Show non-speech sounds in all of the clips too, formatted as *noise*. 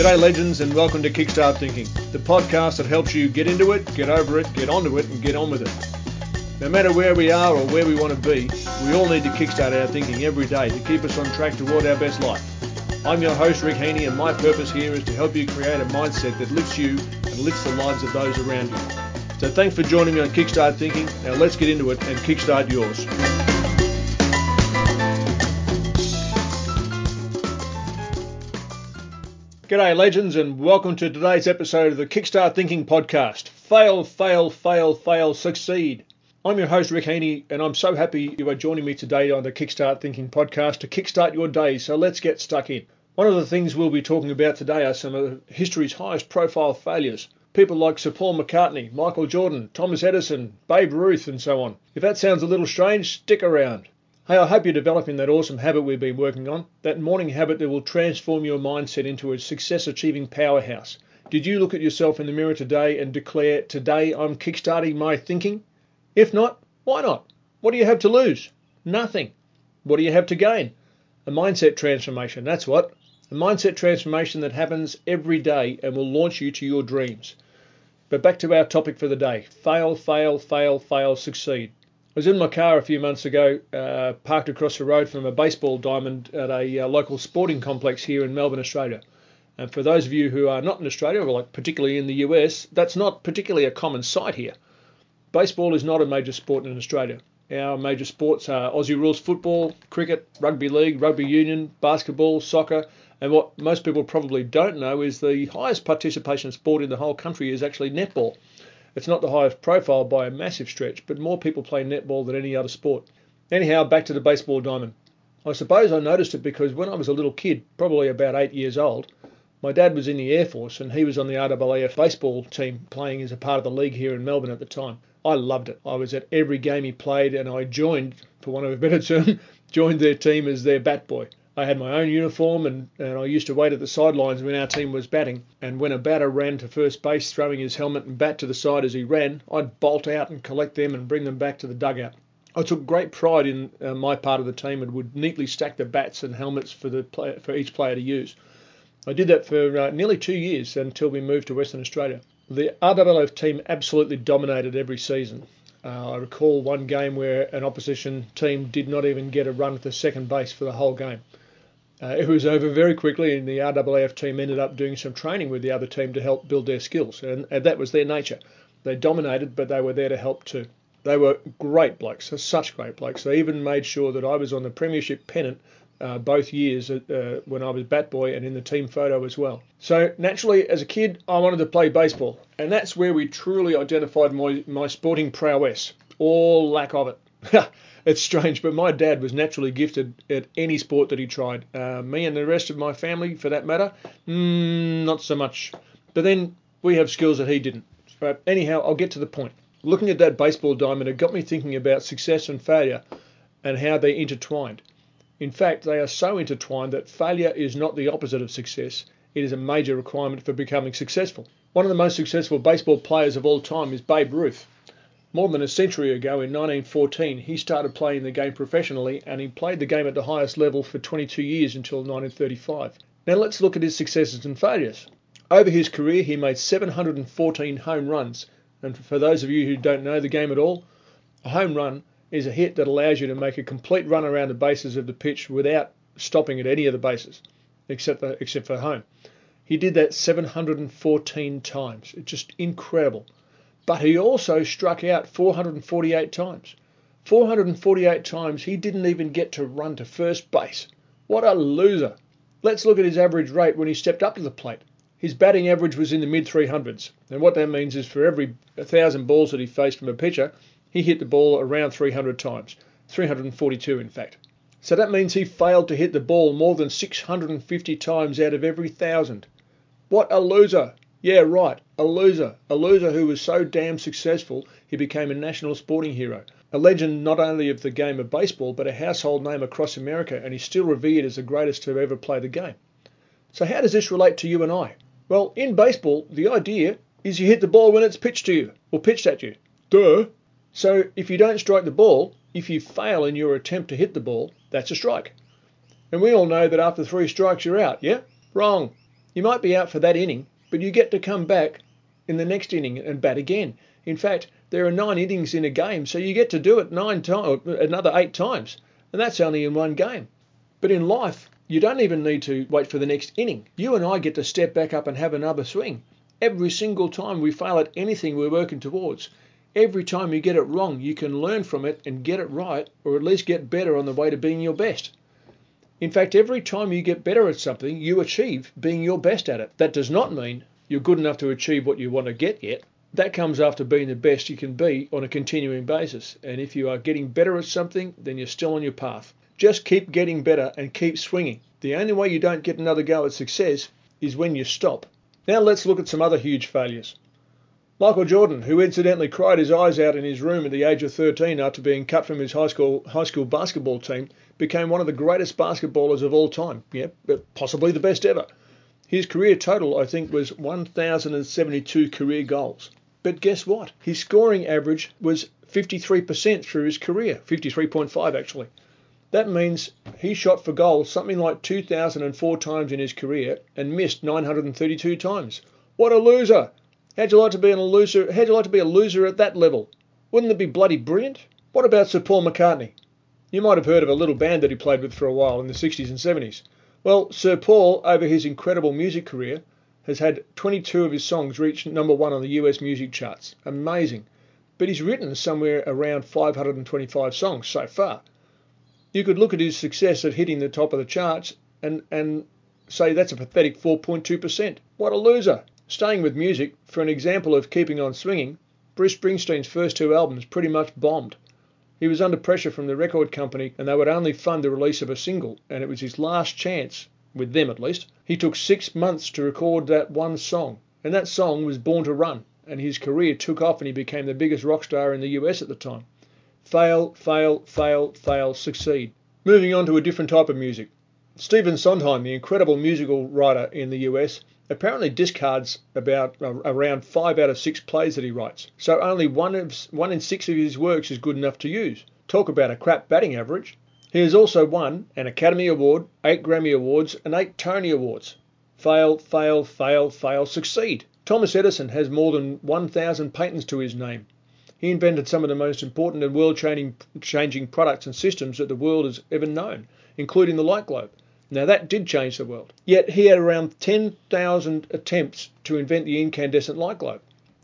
G'day, legends, and welcome to Kickstart Thinking, the podcast that helps you get into it, get over it, get onto it, and get on with it. No matter where we are or where we want to be, we all need to kickstart our thinking every day to keep us on track toward our best life. I'm your host, Rick Heaney, and my purpose here is to help you create a mindset that lifts you and lifts the lives of those around you. So thanks for joining me on Kickstart Thinking. Now let's get into it and kickstart yours. G'day, legends, and welcome to today's episode of the Kickstart Thinking podcast. Fail, fail, fail, fail, succeed. I'm your host, Rick Heaney, and I'm so happy you are joining me today on the Kickstart Thinking podcast to kickstart your day. So let's get stuck in. One of the things we'll be talking about today are some of history's highest profile failures. People like Sir Paul McCartney, Michael Jordan, Thomas Edison, Babe Ruth, and so on. If that sounds a little strange, stick around. Hey, I hope you're developing that awesome habit we've been working on, that morning habit that will transform your mindset into a success achieving powerhouse. Did you look at yourself in the mirror today and declare, Today I'm kickstarting my thinking? If not, why not? What do you have to lose? Nothing. What do you have to gain? A mindset transformation, that's what. A mindset transformation that happens every day and will launch you to your dreams. But back to our topic for the day fail, fail, fail, fail, succeed. I was in my car a few months ago, uh, parked across the road from a baseball diamond at a uh, local sporting complex here in Melbourne, Australia. And for those of you who are not in Australia, or like particularly in the US, that's not particularly a common sight here. Baseball is not a major sport in Australia. Our major sports are Aussie rules football, cricket, rugby league, rugby union, basketball, soccer, and what most people probably don't know is the highest participation sport in the whole country is actually netball. It's not the highest profile by a massive stretch, but more people play netball than any other sport. Anyhow, back to the baseball diamond. I suppose I noticed it because when I was a little kid, probably about eight years old, my dad was in the Air Force and he was on the RAAF baseball team playing as a part of the league here in Melbourne at the time. I loved it. I was at every game he played and I joined, for want of a better *laughs* term, joined their team as their bat boy. I had my own uniform and, and I used to wait at the sidelines when our team was batting. And when a batter ran to first base, throwing his helmet and bat to the side as he ran, I'd bolt out and collect them and bring them back to the dugout. I took great pride in uh, my part of the team and would neatly stack the bats and helmets for the play, for each player to use. I did that for uh, nearly two years until we moved to Western Australia. The RAAF team absolutely dominated every season. Uh, I recall one game where an opposition team did not even get a run at the second base for the whole game. Uh, it was over very quickly, and the RAAF team ended up doing some training with the other team to help build their skills, and, and that was their nature. They dominated, but they were there to help too. They were great blokes, such great blokes. They even made sure that I was on the premiership pennant uh, both years uh, when I was bat boy and in the team photo as well. So naturally, as a kid, I wanted to play baseball, and that's where we truly identified my, my sporting prowess, or lack of it. *laughs* it's strange, but my dad was naturally gifted at any sport that he tried. Uh, me and the rest of my family, for that matter, mm, not so much. But then we have skills that he didn't. But anyhow, I'll get to the point. Looking at that baseball diamond, it got me thinking about success and failure and how they intertwined. In fact, they are so intertwined that failure is not the opposite of success. It is a major requirement for becoming successful. One of the most successful baseball players of all time is Babe Ruth. More than a century ago, in 1914, he started playing the game professionally and he played the game at the highest level for 22 years until 1935. Now let's look at his successes and failures. Over his career, he made 714 home runs. And for those of you who don't know the game at all, a home run is a hit that allows you to make a complete run around the bases of the pitch without stopping at any of the bases, except for, except for home. He did that 714 times. It's just incredible but he also struck out 448 times. 448 times he didn't even get to run to first base. What a loser. Let's look at his average rate when he stepped up to the plate. His batting average was in the mid 300s, and what that means is for every 1,000 balls that he faced from a pitcher, he hit the ball around 300 times. 342, in fact. So that means he failed to hit the ball more than 650 times out of every 1,000. What a loser! Yeah, right. A loser. A loser who was so damn successful he became a national sporting hero. A legend not only of the game of baseball, but a household name across America, and he's still revered as the greatest to ever play the game. So, how does this relate to you and I? Well, in baseball, the idea is you hit the ball when it's pitched to you, or pitched at you. Duh. So, if you don't strike the ball, if you fail in your attempt to hit the ball, that's a strike. And we all know that after three strikes, you're out, yeah? Wrong. You might be out for that inning, but you get to come back in the next inning and bat again. In fact, there are nine innings in a game, so you get to do it nine times, another eight times, and that's only in one game. But in life, you don't even need to wait for the next inning. You and I get to step back up and have another swing. Every single time we fail at anything we're working towards, every time you get it wrong, you can learn from it and get it right, or at least get better on the way to being your best. In fact, every time you get better at something, you achieve being your best at it. That does not mean you're good enough to achieve what you want to get yet. That comes after being the best you can be on a continuing basis. And if you are getting better at something, then you're still on your path. Just keep getting better and keep swinging. The only way you don't get another go at success is when you stop. Now let's look at some other huge failures. Michael Jordan, who incidentally cried his eyes out in his room at the age of 13 after being cut from his high school high school basketball team, became one of the greatest basketballers of all time. Yeah, possibly the best ever. His career total, I think, was 1,072 career goals. But guess what? His scoring average was 53% through his career, 53.5 actually. That means he shot for goals something like 2,004 times in his career and missed 932 times. What a loser! How'd you like to be a loser? How'd you like to be a loser at that level? Wouldn't it be bloody brilliant? What about Sir Paul McCartney? You might have heard of a little band that he played with for a while in the 60s and 70s. Well, Sir Paul, over his incredible music career, has had 22 of his songs reach number one on the US music charts. Amazing. But he's written somewhere around 525 songs so far. You could look at his success at hitting the top of the charts and, and say that's a pathetic 4.2%. What a loser. Staying with music, for an example of keeping on swinging, Bruce Springsteen's first two albums pretty much bombed. He was under pressure from the record company and they would only fund the release of a single, and it was his last chance, with them at least. He took six months to record that one song, and that song was Born to Run, and his career took off and he became the biggest rock star in the US at the time. Fail, fail, fail, fail, succeed. Moving on to a different type of music. Stephen Sondheim, the incredible musical writer in the US, apparently discards about uh, around five out of six plays that he writes. So only one of one in six of his works is good enough to use. Talk about a crap batting average. He has also won an Academy Award, eight Grammy Awards, and eight Tony Awards. Fail, fail, fail, fail, succeed. Thomas Edison has more than 1,000 patents to his name. He invented some of the most important and world changing products and systems that the world has ever known, including the light globe. Now that did change the world. Yet he had around 10,000 attempts to invent the incandescent light globe.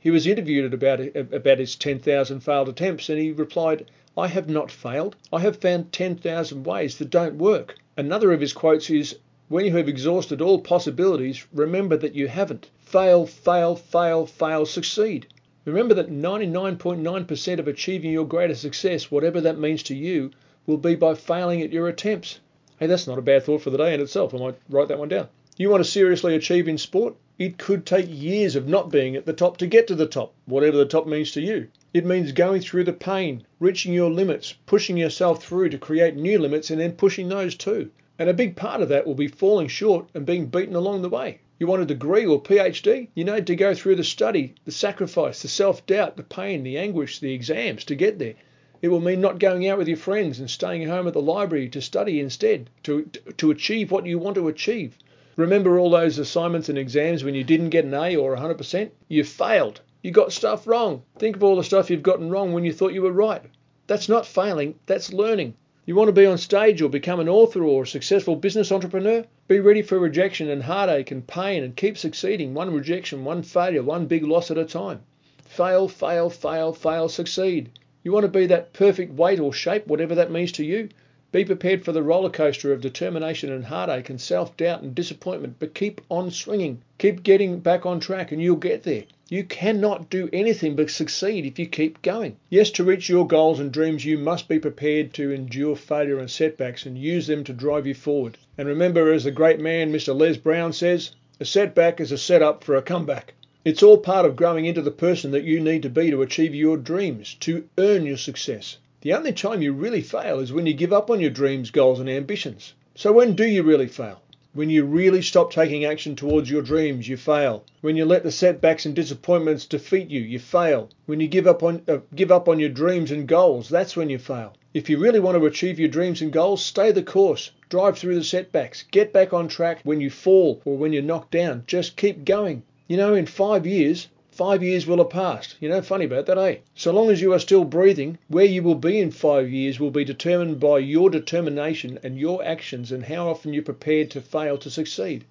He was interviewed about, about his 10,000 failed attempts and he replied, I have not failed. I have found 10,000 ways that don't work. Another of his quotes is, When you have exhausted all possibilities, remember that you haven't. Fail, fail, fail, fail, succeed. Remember that 99.9% of achieving your greatest success, whatever that means to you, will be by failing at your attempts. Hey, that's not a bad thought for the day in itself. I might write that one down. You want to seriously achieve in sport? It could take years of not being at the top to get to the top, whatever the top means to you. It means going through the pain, reaching your limits, pushing yourself through to create new limits, and then pushing those too. And a big part of that will be falling short and being beaten along the way. You want a degree or PhD? You need to go through the study, the sacrifice, the self doubt, the pain, the anguish, the exams to get there. It will mean not going out with your friends and staying home at the library to study instead, to, to achieve what you want to achieve. Remember all those assignments and exams when you didn't get an A or 100%? You failed. You got stuff wrong. Think of all the stuff you've gotten wrong when you thought you were right. That's not failing, that's learning. You want to be on stage or become an author or a successful business entrepreneur? Be ready for rejection and heartache and pain and keep succeeding one rejection, one failure, one big loss at a time. Fail, fail, fail, fail, succeed. You want to be that perfect weight or shape, whatever that means to you? Be prepared for the roller coaster of determination and heartache and self doubt and disappointment, but keep on swinging. Keep getting back on track and you'll get there. You cannot do anything but succeed if you keep going. Yes, to reach your goals and dreams, you must be prepared to endure failure and setbacks and use them to drive you forward. And remember, as the great man Mr. Les Brown says, a setback is a setup for a comeback. It's all part of growing into the person that you need to be to achieve your dreams, to earn your success. The only time you really fail is when you give up on your dreams, goals, and ambitions. So, when do you really fail? When you really stop taking action towards your dreams, you fail. When you let the setbacks and disappointments defeat you, you fail. When you give up on uh, give up on your dreams and goals, that's when you fail. If you really want to achieve your dreams and goals, stay the course. Drive through the setbacks. Get back on track when you fall or when you're knocked down. Just keep going. You know, in 5 years, Five years will have passed. You know, funny about that, eh? So long as you are still breathing, where you will be in five years will be determined by your determination and your actions and how often you're prepared to fail to succeed.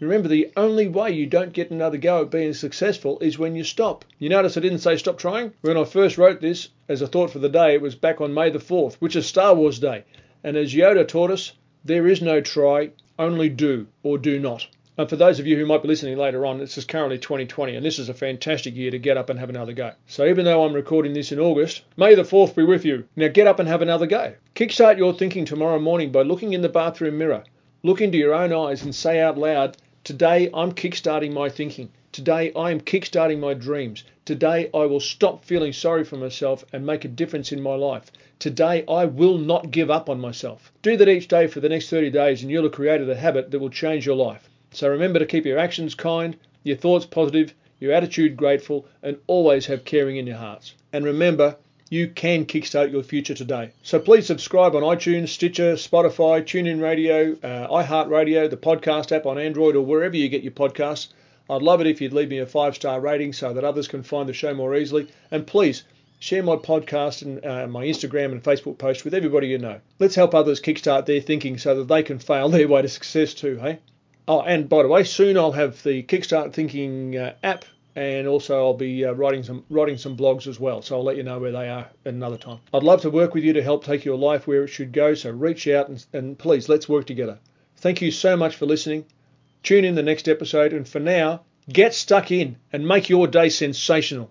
Remember, the only way you don't get another go at being successful is when you stop. You notice I didn't say stop trying? When I first wrote this as a thought for the day, it was back on May the 4th, which is Star Wars Day. And as Yoda taught us, there is no try, only do or do not. And for those of you who might be listening later on, this is currently 2020, and this is a fantastic year to get up and have another go. So even though I'm recording this in August, May the 4th be with you. Now get up and have another go. Kickstart your thinking tomorrow morning by looking in the bathroom mirror. Look into your own eyes and say out loud, Today I'm kickstarting my thinking. Today I am kickstarting my dreams. Today I will stop feeling sorry for myself and make a difference in my life. Today I will not give up on myself. Do that each day for the next 30 days and you'll have created a habit that will change your life. So remember to keep your actions kind, your thoughts positive, your attitude grateful, and always have caring in your hearts. And remember, you can kickstart your future today. So please subscribe on iTunes, Stitcher, Spotify, TuneIn Radio, uh, iHeartRadio, the podcast app on Android, or wherever you get your podcasts. I'd love it if you'd leave me a five star rating so that others can find the show more easily. And please share my podcast and uh, my Instagram and Facebook post with everybody you know. Let's help others kickstart their thinking so that they can fail their way to success too, hey? Oh, and by the way, soon I'll have the Kickstart Thinking uh, app, and also I'll be uh, writing some writing some blogs as well. So I'll let you know where they are another time. I'd love to work with you to help take your life where it should go. So reach out and, and please let's work together. Thank you so much for listening. Tune in the next episode, and for now, get stuck in and make your day sensational.